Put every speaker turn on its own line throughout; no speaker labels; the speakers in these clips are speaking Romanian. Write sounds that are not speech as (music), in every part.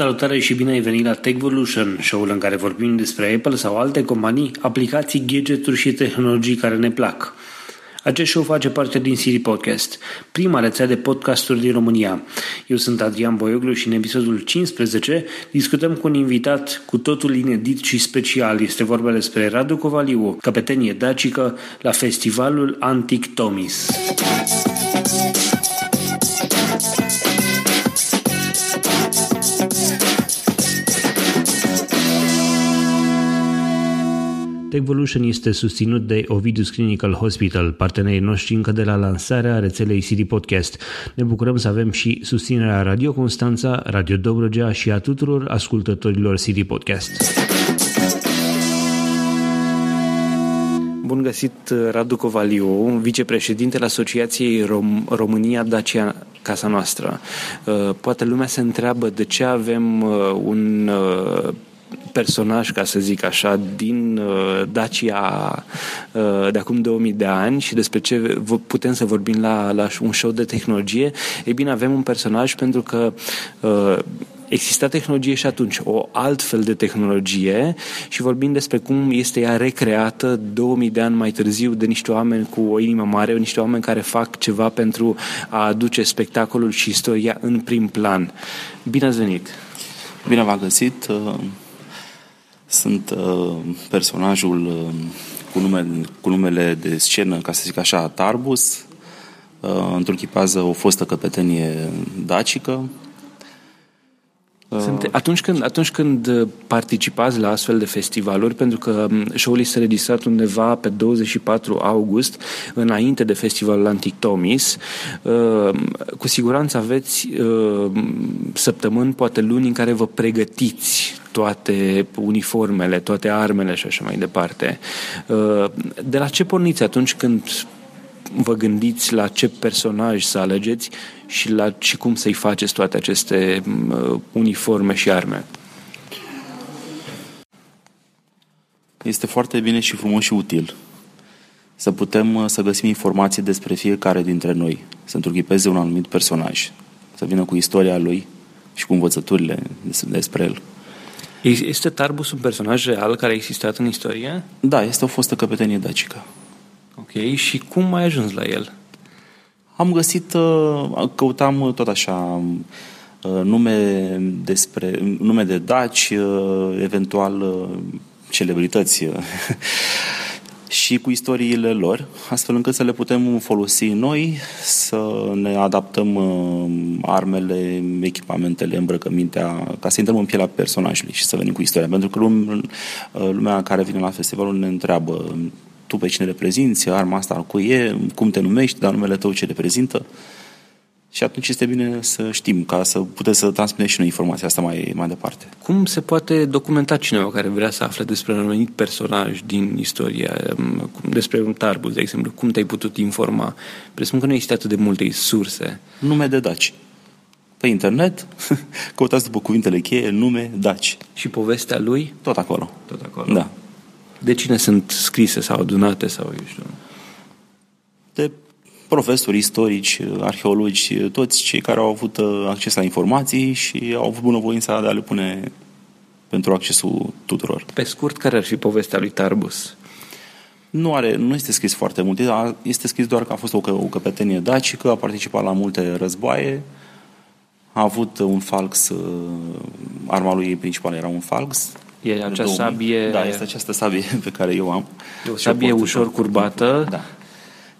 Salutare și bine ai venit la Techvolution, show-ul în care vorbim despre Apple sau alte companii, aplicații, gadgeturi și tehnologii care ne plac. Acest show face parte din Siri Podcast, prima rețea de podcasturi din România. Eu sunt Adrian Boioglu și în episodul 15 discutăm cu un invitat cu totul inedit și special. Este vorba despre Radu Covaliu, capetenie dacică la festivalul Antic Tomis. Techvolution este susținut de Ovidus Clinical Hospital, partenerii noștri încă de la lansarea rețelei City Podcast. Ne bucurăm să avem și susținerea Radio Constanța, Radio Dobrogea și a tuturor ascultătorilor City Podcast. Bun găsit, Radu Covaliu, vicepreședintele Asociației Rom- România Dacia Casa Noastră. Uh, poate lumea se întreabă de ce avem uh, un uh, personaj, ca să zic așa, din uh, Dacia uh, de acum 2000 de ani și despre ce putem să vorbim la, la un show de tehnologie, e bine, avem un personaj pentru că uh, exista tehnologie și atunci, o altfel de tehnologie și vorbim despre cum este ea recreată 2000 de ani mai târziu de niște oameni cu o inimă mare, niște oameni care fac ceva pentru a aduce spectacolul și istoria în prim plan. Bine ați venit!
Bine v-am găsit! Sunt uh, personajul uh, cu, nume, cu numele de scenă, ca să zic așa, Tarbus. Uh, întruchipază o fostă căpetenie dacică.
Uh, Sunt, atunci, când, atunci când participați la astfel de festivaluri, pentru că um, show-ul este registrat undeva pe 24 august, înainte de festivalul Antic Tomis, uh, cu siguranță aveți uh, săptămâni, poate luni, în care vă pregătiți toate uniformele, toate armele și așa mai departe. Uh, de la ce porniți atunci când vă gândiți la ce personaj să alegeți și, la, și cum să-i faceți toate aceste uh, uniforme și arme?
Este foarte bine și frumos și util să putem uh, să găsim informații despre fiecare dintre noi, să întruchipeze un anumit personaj, să vină cu istoria lui și cu învățăturile despre el.
Este Tarbus un personaj real care a existat în istorie?
Da, este o fostă căpetenie dacică.
Ok, și cum ai ajuns la el?
Am găsit, uh, căutam tot așa uh, nume despre nume de daci, uh, eventual celebrități (laughs) și cu istoriile lor, astfel încât să le putem folosi noi, să ne adaptăm uh, armele, echipamentele, îmbrăcămintea, ca să intrăm în pielea personajului și să venim cu istoria. Pentru că uh, lumea care vine la festivalul ne întreabă tu pe cine reprezinți, arma asta cu e, cum te numești, dar numele tău ce reprezintă. Și atunci este bine să știm, ca să putem să transmitem și noi informația asta mai, mai departe.
Cum se poate documenta cineva care vrea să afle despre un anumit personaj din istorie, um, despre un tarbus, de exemplu? Cum te-ai putut informa? Presupun că nu există atât de multe surse.
Nume de daci. Pe internet, (laughs) căutați după cuvintele cheie, nume, daci.
Și povestea lui?
Tot acolo.
Tot acolo.
Da.
De cine sunt scrise sau adunate sau eu știu?
De profesori istorici, arheologi, toți cei care au avut uh, acces la informații și au avut bunăvoința de a le pune pentru accesul tuturor.
Pe scurt, care ar fi povestea lui Tarbus?
Nu, are, nu este scris foarte mult. Este scris doar că a fost o, o căpetenie dacică, a participat la multe războaie, a avut un falx, uh, arma lui principală era un falx.
E acea sabie...
Da, este această sabie (laughs) pe care eu am.
E o sabie ușor curbată.
Da.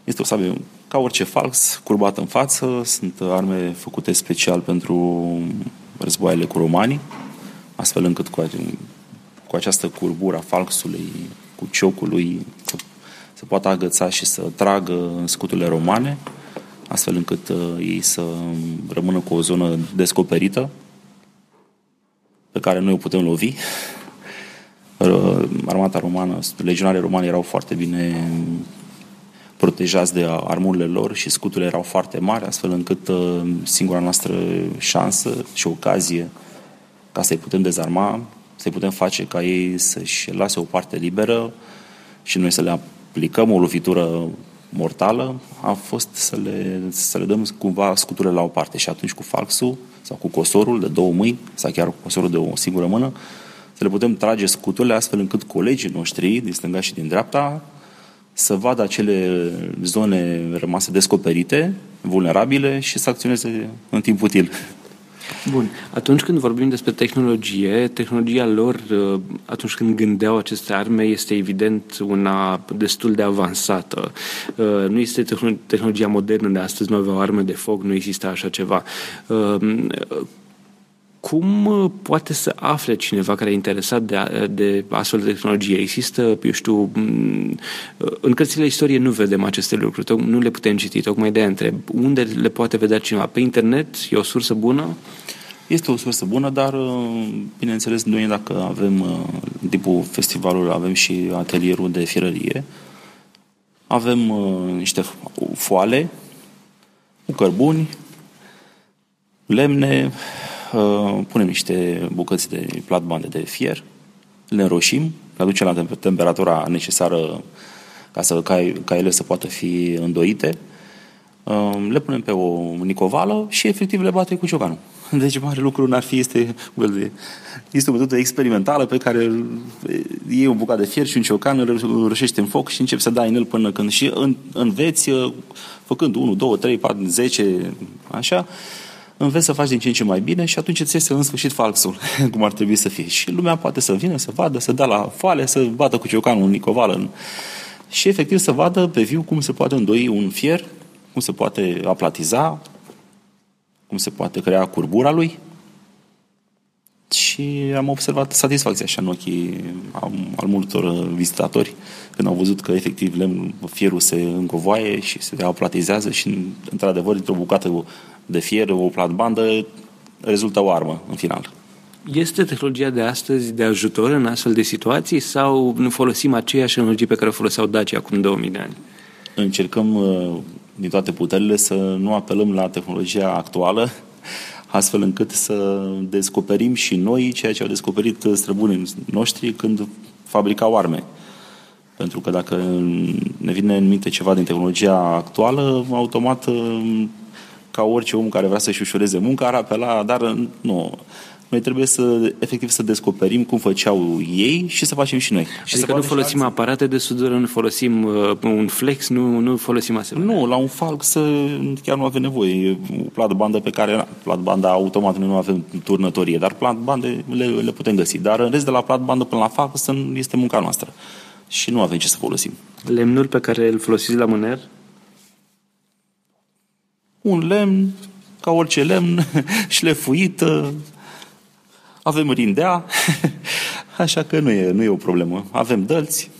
Este o sabie ca orice falx, curbat în față. Sunt arme făcute special pentru războaiele cu romanii, astfel încât cu, cu această curbură a falxului, cu ciocului, să, să poată agăța și să tragă în scuturile romane, astfel încât uh, ei să rămână cu o zonă descoperită pe care noi o putem lovi. (laughs) Armata romană, legionarii romani erau foarte bine protejați de armurile lor și scuturile erau foarte mari, astfel încât uh, singura noastră șansă și ocazie ca să-i putem dezarma, să-i putem face ca ei să-și lase o parte liberă și noi să le aplicăm o lovitură mortală, a fost să le, să le dăm cumva scuturile la o parte și atunci cu falxul sau cu cosorul de două mâini, sau chiar cu cosorul de o singură mână, să le putem trage scuturile astfel încât colegii noștri, din stânga și din dreapta, să vadă acele zone rămase descoperite, vulnerabile și să acționeze în timp util.
Bun. Atunci când vorbim despre tehnologie, tehnologia lor, uh, atunci când gândeau aceste arme, este evident una destul de avansată. Uh, nu este tehnologia modernă de astăzi, nu aveau arme de foc, nu exista așa ceva. Uh, cum uh, poate să afle cineva care e interesat de, de astfel de tehnologie? Există, eu știu, uh, în cărțile istorie nu vedem aceste lucruri, nu le putem citi, tocmai de întreb. Unde le poate vedea cineva? Pe internet? E o sursă bună?
Este o sursă bună, dar, uh, bineînțeles, noi dacă avem tipul festivalului, avem și atelierul de fierărie, avem niște foale cu cărbuni, lemne, uh, punem niște bucăți de platbande de fier, le înroșim, le aducem la temperatura necesară ca, să, ca, ca ele să poată fi îndoite, uh, le punem pe o nicovală și efectiv le bate cu ciocanul. (laughs) Deci mare lucru n-ar fi, este, este o metodă experimentală pe care iei un bucat de fier și un ciocan, îl rășește în foc și începi să dai în el până când și în, înveți, uh, făcând 1, 2, 3, 4, 10, așa, înveți să faci din ce în ce mai bine și atunci îți iese în sfârșit falsul, (laughs) cum ar trebui să fie. Și lumea poate să vină, să vadă, să dea la foale, să bată cu ciocanul un nicovală în... și efectiv să vadă pe viu cum se poate îndoi un fier, cum se poate aplatiza, cum se poate crea curbura lui. Și am observat satisfacția așa în ochii al multor vizitatori când au văzut că efectiv lemn, fierul se încovoaie și se aplatizează și într-adevăr dintr-o bucată de fier, o platbandă, rezultă o armă în final.
Este tehnologia de astăzi de ajutor în astfel de situații sau nu folosim aceeași tehnologie pe care o foloseau Dacia acum 2000 de ani?
Încercăm uh, din toate puterile să nu apelăm la tehnologia actuală, astfel încât să descoperim și noi ceea ce au descoperit străbunii noștri când fabricau arme. Pentru că dacă ne vine în minte ceva din tehnologia actuală, automat uh, ca orice om care vrea să-și ușureze munca, ar apela, dar nu. Noi trebuie să, efectiv, să descoperim cum făceau ei și să facem și noi.
Și adică să nu folosim aparate de sudură, nu folosim uh, un flex, nu, nu folosim asemenea.
Nu, la un falc să chiar nu avem nevoie. O plat bandă pe care, plat banda automat, noi nu avem turnătorie, dar plat bande le, le putem găsi. Dar în rest de la plat bandă până la falc este munca noastră. Și nu avem ce să folosim.
Lemnul pe care îl folosiți la mâner?
Un lemn, ca orice lemn, (laughs) șlefuit, avem rindea, (laughs) așa că nu e, nu e o problemă. Avem dălți.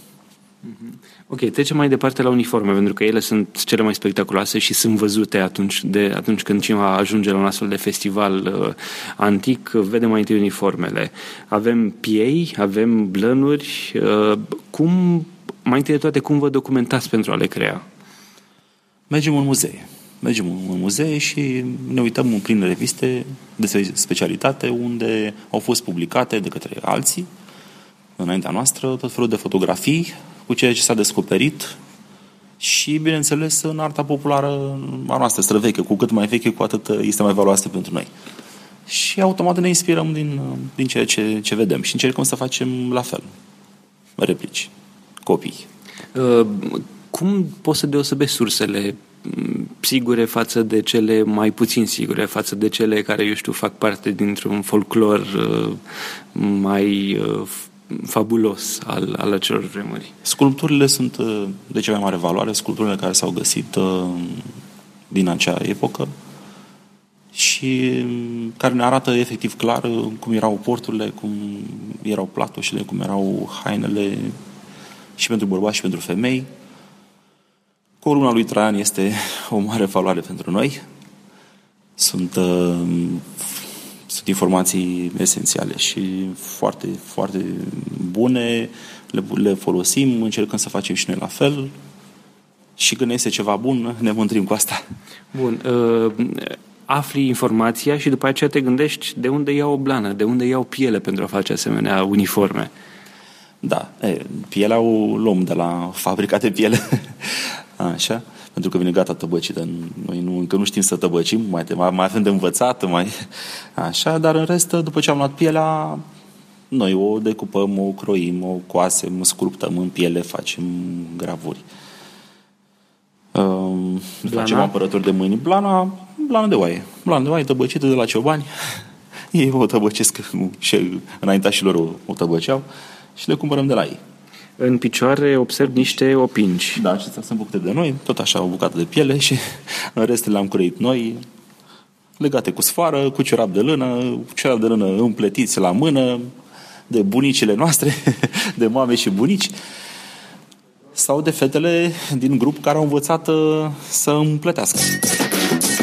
Mhm. Ok, trecem mai departe la uniforme, pentru că ele sunt cele mai spectaculoase și sunt văzute atunci, de, atunci când cineva ajunge la un astfel de festival uh, antic, vedem mai întâi uniformele. Avem piei, avem blănuri. Uh, cum, mai întâi de toate, cum vă documentați pentru a le crea?
Mergem în muzee mergem în muzee și ne uităm în prin reviste de specialitate unde au fost publicate de către alții, înaintea noastră, tot felul de fotografii cu ceea ce s-a descoperit și, bineînțeles, în arta populară a noastră străveche. Cu cât mai veche, cu atât este mai valoroasă pentru noi. Și automat ne inspirăm din, din ceea ce, ce vedem și încercăm să facem la fel. Replici. Copii. Uh,
cum poți să deosebești sursele sigure față de cele mai puțin sigure, față de cele care, eu știu, fac parte dintr-un folclor uh, mai uh, fabulos al, al acelor vremuri.
Sculpturile sunt uh, de cea mai mare valoare, sculpturile care s-au găsit din acea epocă și um, care ne arată efectiv clar cum erau porturile, cum erau platoșele, cum erau hainele și pentru bărbați și pentru femei Coruna lui Traian este o mare valoare pentru noi. Sunt, uh, sunt informații esențiale și foarte, foarte bune. Le, le folosim, încercăm să facem și noi la fel. Și când este ceva bun, ne mândrim cu asta.
Bun. Uh, afli informația și după aceea te gândești de unde iau o blană, de unde iau piele pentru a face asemenea uniforme.
Da, e, pielea o luăm de la fabrica de piele. Așa. pentru că vine gata tăbăcită. Noi nu, încă nu știm să tăbăcim, mai, mai, mai avem de învățat, mai așa, dar în rest, după ce am luat pielea, noi o decupăm, o croim, o coasem, sculptăm în piele, facem gravuri. Um, facem apărători de mâini. Blana, blana de oaie. Blana de oaie tăbăcită de la ciobani. (laughs) Ei o tăbăcesc și înaintașilor o, o tăbăceau și le cumpărăm de la ei.
În picioare observ niște opinci.
Da, acestea sunt făcute de noi, tot așa o bucată de piele și (laughs) în rest le-am croit noi, legate cu sfoară, cu ciorap de lână, ciorap de lână împletiți la mână, de bunicile noastre, (laughs) de mame și bunici, sau de fetele din grup care au învățat uh, să împletească.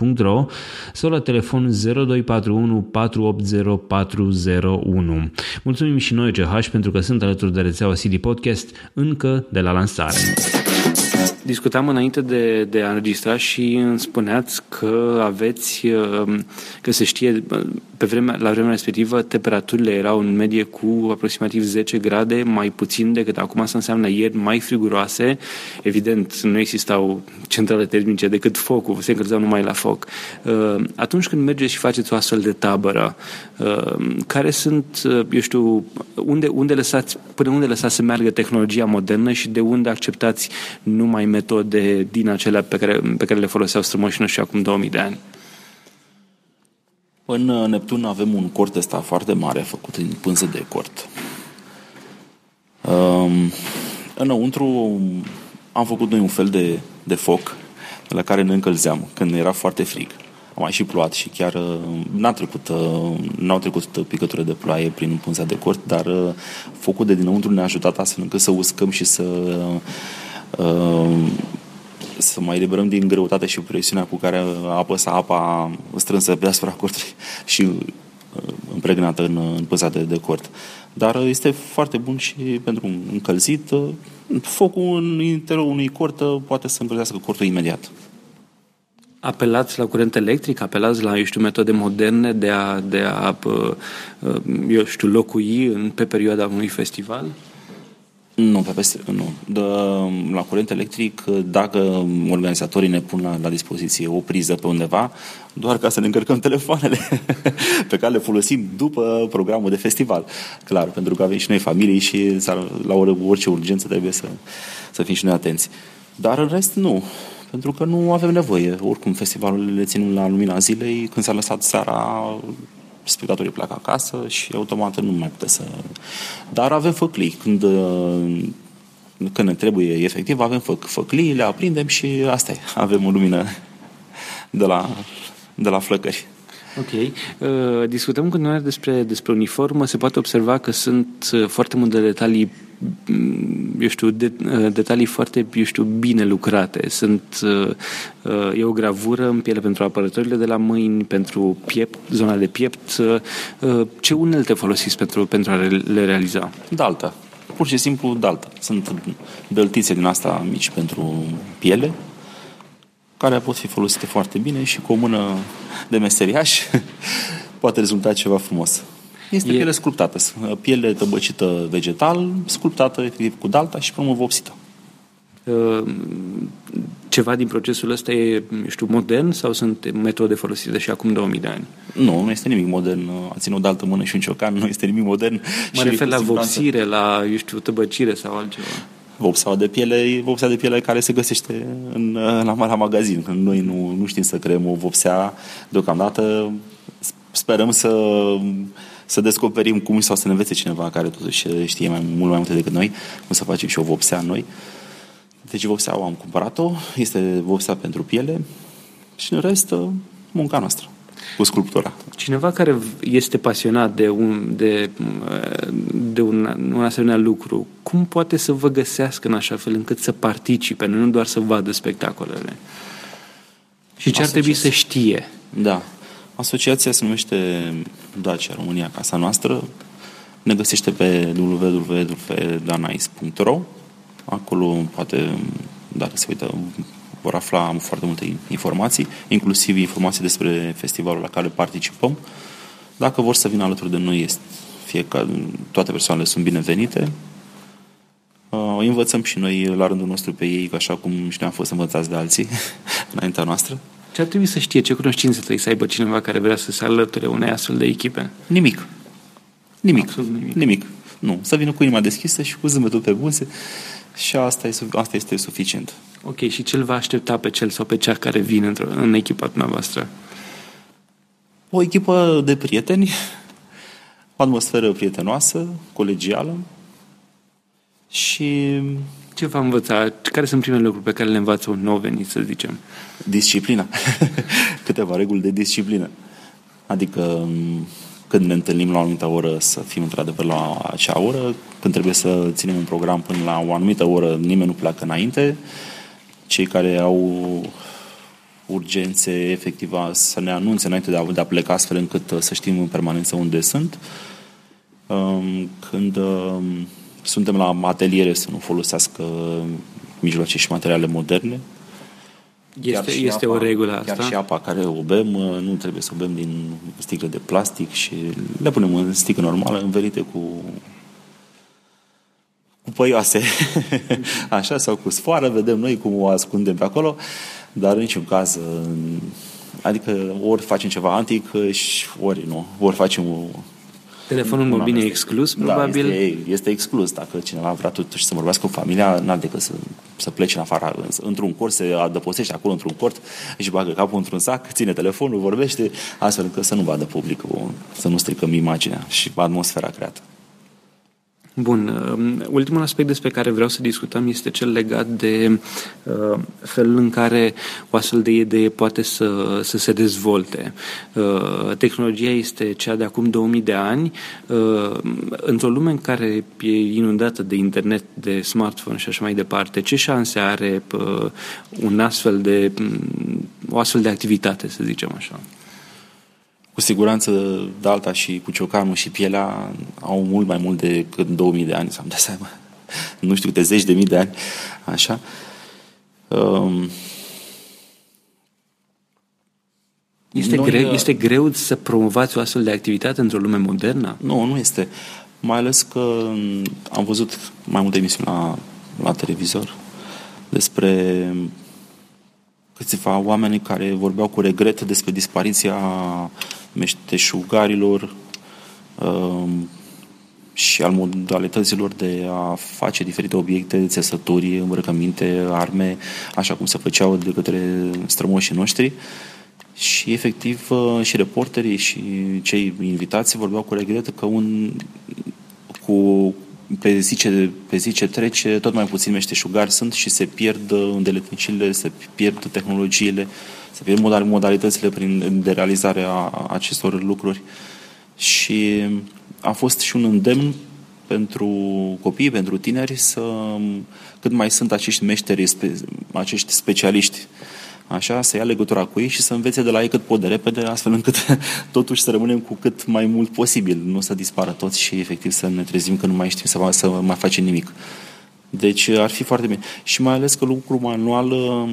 www.radiomaria.ro sau la telefon 0241 480 401. Mulțumim și noi CH pentru că sunt alături de rețeaua CD Podcast încă de la lansare. Discutam înainte de, de a înregistra și îmi spuneați că aveți, um, că se știe, pe vremea, la vremea respectivă, temperaturile erau în medie cu aproximativ 10 grade, mai puțin decât acum, asta înseamnă ieri mai friguroase. Evident, nu existau centrale termice decât focul, se încălzeau numai la foc. Uh, atunci când mergeți și faceți o astfel de tabără, uh, care sunt, uh, eu știu, unde, unde lăsați, până unde lăsați să meargă tehnologia modernă și de unde acceptați numai metode din acelea pe care, pe care le foloseau strămoșii noștri acum 2000 de ani?
În Neptun avem un cort ăsta foarte mare, făcut în pânză de cort. Um, înăuntru am făcut noi un fel de, de foc la care ne încălzeam când era foarte frig. A mai și plouat și chiar uh, n-a trecut, uh, n-au trecut picăturile de ploaie prin pânza de cort, dar uh, focul de dinăuntru ne-a ajutat astfel încât să uscăm și să să mai eliberăm din greutate și presiunea cu care apăsa apa strânsă pe asupra cortului (laughs) și uh, împregnată în, în păza de, de cort. Dar este foarte bun și pentru un încălzit. Uh, focul în interiorul unui cort uh, poate să încălzească cortul imediat.
Apelați la curent electric, apelați la, eu știu, metode moderne de a, de a eu știu, locui în, pe perioada unui festival?
Nu, pe peste, nu. De, la curent electric, dacă organizatorii ne pun la, la dispoziție o priză pe undeva, doar ca să ne încărcăm telefoanele (laughs) pe care le folosim după programul de festival. Clar, pentru că avem și noi familii și la orice urgență trebuie să, să fim și noi atenți. Dar în rest, nu. Pentru că nu avem nevoie. Oricum, festivalul le țin la lumina zilei. Când s-a lăsat seara, spectatorii pleacă acasă și automat nu mai puteți să... Dar avem făclii. Când, uh, când ne trebuie efectiv, avem făc, făclii, le aprindem și asta e. (laughs) Avem o lumină de la, de la flăcări.
Ok. Uh, discutăm cu continuare despre, despre uniformă. Se poate observa că sunt uh, foarte multe detalii Mm, eu știu, de, uh, detalii foarte, eu știu, bine lucrate. Sunt, uh, uh, e o gravură în piele pentru apărătorile de la mâini, pentru piept, zona de piept. Ce unelte folosiți pentru, pentru a le realiza?
Dalta. pur și simplu daltă. Sunt dăltițe din asta mici pentru piele, care pot fi folosite foarte bine și cu o mână de meseriaș (laughs) poate rezulta ceva frumos. Este e... piele sculptată, piele tăbăcită vegetal, sculptată efectiv cu dalta și până vopsită.
Uh, ceva din procesul ăsta e, știu, modern sau sunt metode folosite și acum 2000 de ani?
Nu, nu este nimic modern. A ținut de altă mână și un ciocan, nu este nimic modern.
Mă refer la vopsire, la, eu știu, tăbăcire sau altceva.
Vopseaua de piele, vopsea de piele care se găsește în, la, la magazin. Noi nu, nu știm să creăm o vopsea deocamdată. Sperăm să să descoperim cum sau să ne învețe cineva care totuși știe mai, mult mai multe decât noi, cum să facem și o vopsea noi. Deci vopseaua am cumpărat-o, este vopsea pentru piele și în rest munca noastră cu sculptura.
Cineva care este pasionat de un, de, de un, un asemenea lucru, cum poate să vă găsească în așa fel încât să participe, nu doar să vadă spectacolele? Și ce ar trebui să știe?
Da. Asociația se numește Dacia România Casa Noastră. Ne găsește pe www.danais.ro Acolo poate, dacă se uită, vor afla foarte multe informații, inclusiv informații despre festivalul la care participăm. Dacă vor să vină alături de noi, este, fie că toate persoanele sunt binevenite. Uh, învățăm și noi la rândul nostru pe ei, așa cum și noi am fost învățați de alții (laughs) înaintea noastră.
Ce ar trebui să știe? Ce cunoștințe trebuie să aibă cineva care vrea să se alăture unei astfel de echipe?
Nimic. Nimic. nimic. Nimic. Nu. Să vină cu inima deschisă și cu zâmbetul pe buze și asta, e, asta este suficient.
Ok, și ce îl va aștepta pe cel sau pe cea care vine într în echipa dumneavoastră?
O echipă de prieteni, o atmosferă prietenoasă, colegială și...
Ce va învăța? Care sunt primele lucruri pe care le învață un nou venit, să zicem?
Disciplina. (laughs) Câteva reguli de disciplină. Adică când ne întâlnim la o anumită oră să fim într-adevăr la acea oră, când trebuie să ținem un program până la o anumită oră, nimeni nu pleacă înainte. Cei care au urgențe efective să ne anunțe înainte de a, de a pleca astfel încât uh, să știm în permanență unde sunt. Um, când um, suntem la ateliere să nu folosească mijloace și materiale moderne,
este, este apa, o regulă asta?
Chiar și apa care o bem, uh, nu trebuie să o bem din sticle de plastic și le punem în sticlă normală, învelite cu cu păioase, (laughs) așa, sau cu sfoară, vedem noi cum o ascundem pe acolo, dar în niciun caz, uh, adică ori facem ceva antic, ori nu, ori facem o
Telefonul mobil e exclus, da, probabil?
Da, este, este exclus. Dacă cineva vrea totuși să vorbească cu familia, n-ar decât să, să plece în afara, într-un cort, se adăpostește acolo într-un cort, își bagă capul într-un sac, ține telefonul, vorbește, astfel încât să nu vadă publicul, să nu stricăm imaginea și atmosfera creată.
Bun. Um, ultimul aspect despre care vreau să discutăm este cel legat de uh, felul în care o astfel de idee poate să, să se dezvolte. Uh, tehnologia este cea de acum 2000 de ani. Uh, într-o lume în care e inundată de internet, de smartphone și așa mai departe, ce șanse are uh, un astfel de, um, o astfel de activitate, să zicem așa?
Cu siguranță Dalta și cu ciocanul și pielea au mult mai mult decât 2000 de ani, să am dat seama. Nu știu câte zeci de mii de ani, așa. Um,
este, noi, greu, uh, este greu să promovați o astfel de activitate într-o lume modernă?
Nu, nu este. Mai ales că am văzut mai multe emisiuni la, la televizor despre câțiva oameni care vorbeau cu regret despre dispariția meșteșugarilor um, și al modalităților de a face diferite obiecte, țesături, îmbrăcăminte, arme, așa cum se făceau de către strămoșii noștri. Și efectiv uh, și reporterii și cei invitați vorbeau cu regret că un, cu, pe zi, ce, pe zi ce trece, tot mai puțin meșteșugari sunt și se pierd îndeletnicile, se pierd tehnologiile, se pierd modalitățile prin, de realizare a acestor lucruri. Și a fost și un îndemn pentru copii, pentru tineri, să cât mai sunt acești meșteri, acești specialiști așa, să ia legătura cu ei și să învețe de la ei cât pot de repede, astfel încât (laughs) totuși să rămânem cu cât mai mult posibil, nu să dispară toți și efectiv să ne trezim că nu mai știm să, să mai facem nimic. Deci ar fi foarte bine. Și mai ales că lucru manual uh,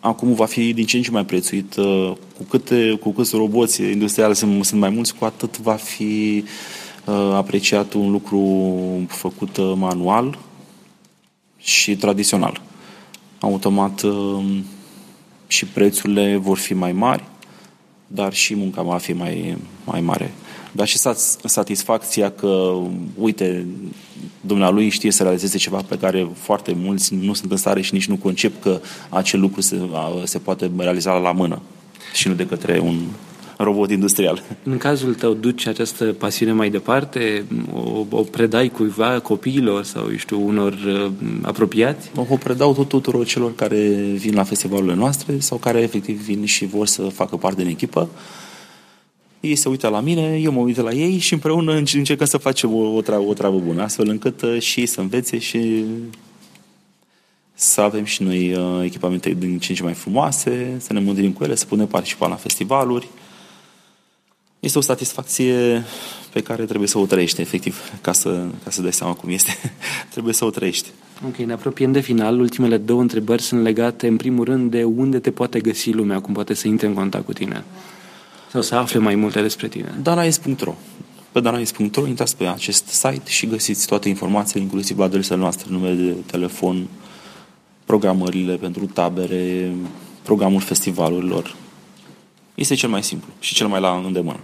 acum va fi din ce în ce mai prețuit. Uh, cu, câte, cu câți roboți industriali sunt, sunt mai mulți, cu atât va fi uh, apreciat un lucru făcut manual și tradițional. Automat și prețurile vor fi mai mari, dar și munca va fi mai, mai mare. Dar și satisfacția că, uite, dumnealui știe să realizeze ceva pe care foarte mulți nu sunt în stare și nici nu concep că acel lucru se, se poate realiza la mână și nu de către un robot industrial.
În cazul tău, duci această pasiune mai departe? O, o predai cuiva, copiilor sau, eu știu, unor uh, apropiați?
O predau tot tuturor celor care vin la festivalurile noastre sau care efectiv vin și vor să facă parte din echipă. Ei se uită la mine, eu mă uit la ei și împreună încercăm să facem o, o, treabă, o treabă bună, astfel încât uh, și ei să învețe și să avem și noi uh, echipamente din ce în ce mai frumoase, să ne mândrim cu ele, să putem participa la festivaluri. Este o satisfacție pe care trebuie să o trăiești, efectiv, ca să, ca să dai seama cum este. (laughs) trebuie să o trăiești.
Ok, ne apropiem de final. Ultimele două întrebări sunt legate, în primul rând, de unde te poate găsi lumea, cum poate să intre în contact cu tine sau să afle mai multe despre tine.
Danais.ro Pe danais.ro intrați pe acest site și găsiți toate informațiile, inclusiv adresele noastre, numele de telefon, programările pentru tabere, programul festivalurilor. Este cel mai simplu și cel mai la îndemână.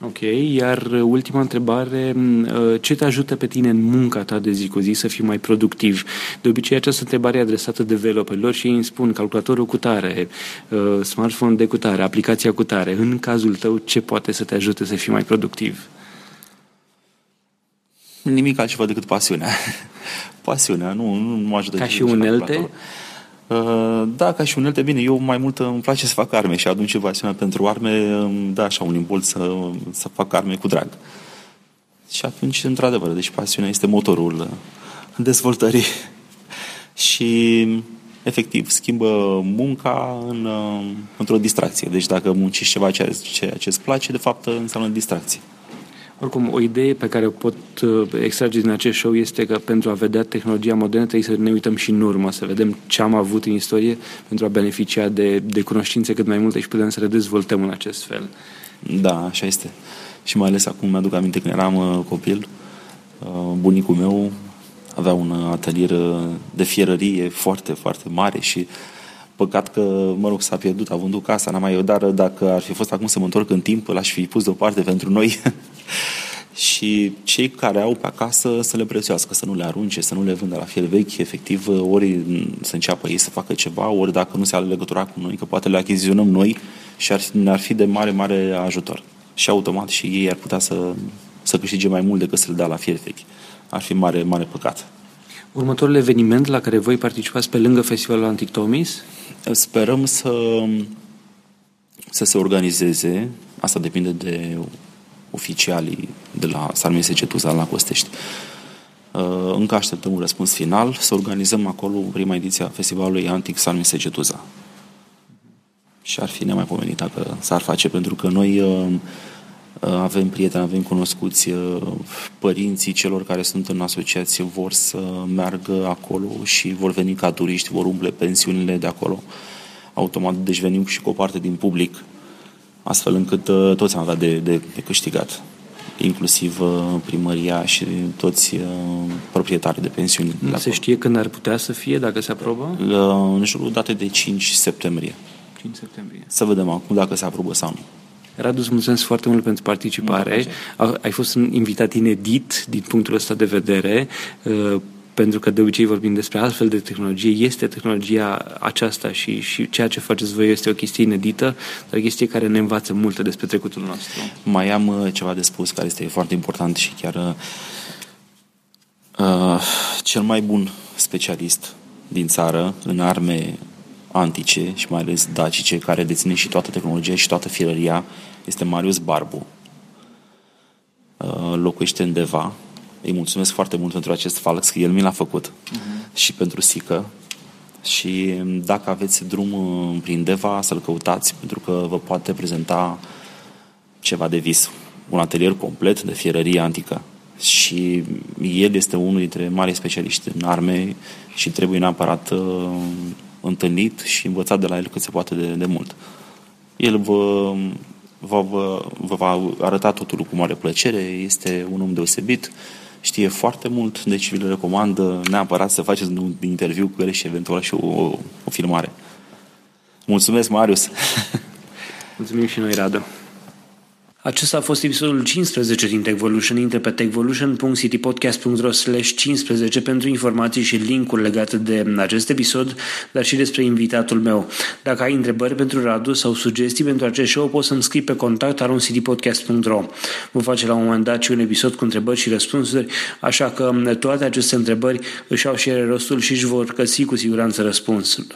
Ok, iar ultima întrebare, uh, ce te ajută pe tine în munca ta de zi cu zi să fii mai productiv? De obicei această întrebare e adresată developerilor și ei îmi spun calculatorul cu tare, uh, smartphone de cu tare, aplicația cu tare. În cazul tău, ce poate să te ajute să fii mai productiv?
Nimic altceva decât pasiunea. (laughs) pasiunea, nu, nu mă ajută.
Ca și unelte?
Uh, da, ca și unelte, bine, eu mai mult îmi place să fac arme și atunci pasiunea pentru arme îmi da așa un impuls să, să fac arme cu drag. Și atunci, într-adevăr, deci pasiunea este motorul dezvoltării (laughs) și efectiv schimbă munca în, uh, într-o distracție. Deci dacă muncești ceva ceea ce îți place, de fapt înseamnă distracție.
Oricum, o idee pe care o pot uh, extrage din acest show este că pentru a vedea tehnologia modernă trebuie să ne uităm și în urmă, să vedem ce am avut în istorie pentru a beneficia de, de cunoștințe cât mai multe și putem să le dezvoltăm în acest fel.
Da, așa este. Și mai ales acum mi-aduc aminte când eram uh, copil, uh, bunicul meu avea un atelier de fierărie foarte, foarte mare și Păcat că, mă rog, s-a pierdut, a vândut casa, n-am mai dar dacă ar fi fost acum să mă întorc în timp, l-aș fi pus deoparte pentru noi. (laughs) și cei care au pe acasă să le prețuiască, să nu le arunce, să nu le vândă la fier vechi, efectiv, ori să înceapă ei să facă ceva, ori dacă nu se are legătura cu noi, că poate le achiziționăm noi și ar, ne-ar fi de mare, mare ajutor. Și automat și ei ar putea să, să câștige mai mult decât să le dea la fier vechi. Ar fi mare, mare păcat.
Următorul eveniment la care voi participați pe lângă Festivalul Antictomis?
Sperăm să, să se organizeze, asta depinde de oficialii de la Sarmese Cetuza la Costești. Uh, încă așteptăm un răspuns final să organizăm acolo prima ediție a festivalului Antic Sarmese Cetuza. Și ar fi nemaipomenit dacă s-ar face, pentru că noi uh, uh, avem prieteni, avem cunoscuți, părinții celor care sunt în asociație vor să meargă acolo și vor veni ca turiști, vor umple pensiunile de acolo. Automat, deci venim și cu o parte din public astfel încât uh, toți am avea de, de, de câștigat inclusiv uh, primăria și toți uh, proprietarii de pensiuni.
Nu se știe când ar putea să fie, dacă se aprobă?
În jurul date de 5 septembrie.
5 septembrie.
Să vedem acum dacă se aprobă sau nu.
Radu, îți mulțumesc foarte mult pentru participare. Ai fost un invitat inedit din punctul ăsta de vedere pentru că de obicei vorbim despre altfel de tehnologie, este tehnologia aceasta și, și ceea ce faceți voi este o chestie inedită, dar o chestie care ne învață multe despre trecutul nostru.
Mai am uh, ceva de spus care este foarte important și chiar uh, uh, cel mai bun specialist din țară în arme antice și mai ales dacice, care deține și toată tehnologia și toată firăria, este Marius Barbu. Uh, locuiește în Deva, îi mulțumesc foarte mult pentru acest falx, că el mi l-a făcut uh-huh. și pentru Sică. și dacă aveți drum prin Deva, să-l căutați, pentru că vă poate prezenta ceva de vis. Un atelier complet de fierărie antică. Și el este unul dintre mari specialiști în arme și trebuie neapărat uh, întâlnit și învățat de la el cât se poate de, de mult. El vă, vă, vă, vă va arăta totul cu mare plăcere, este un om deosebit, știe foarte mult, deci vi-l recomand neapărat să faceți un interviu cu el și eventual și o, o filmare. Mulțumesc, Marius! (laughs)
Mulțumim și noi, Radu! Acesta a fost episodul 15 din Techvolution. Intră pe techvolution.citypodcast.ro 15 pentru informații și linkuri legate de acest episod, dar și despre invitatul meu. Dacă ai întrebări pentru Radu sau sugestii pentru acest show, poți să-mi scrii pe contact aroncitypodcast.ro Vom face la un moment dat și un episod cu întrebări și răspunsuri, așa că toate aceste întrebări își au și ele rostul și își vor găsi cu siguranță răspunsul.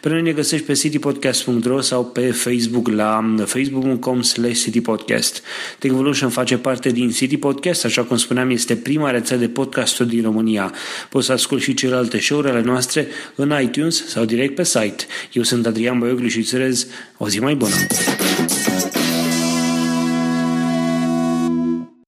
Pe noi ne găsești pe citypodcast.ro sau pe Facebook la facebook.com slash citypodcast. Podcast. Techvolution face parte din City Podcast, așa cum spuneam, este prima rețea de podcasturi din România. Poți să asculti și celelalte show-uri ale noastre în iTunes sau direct pe site. Eu sunt Adrian Băioglu și îți urez o zi mai bună!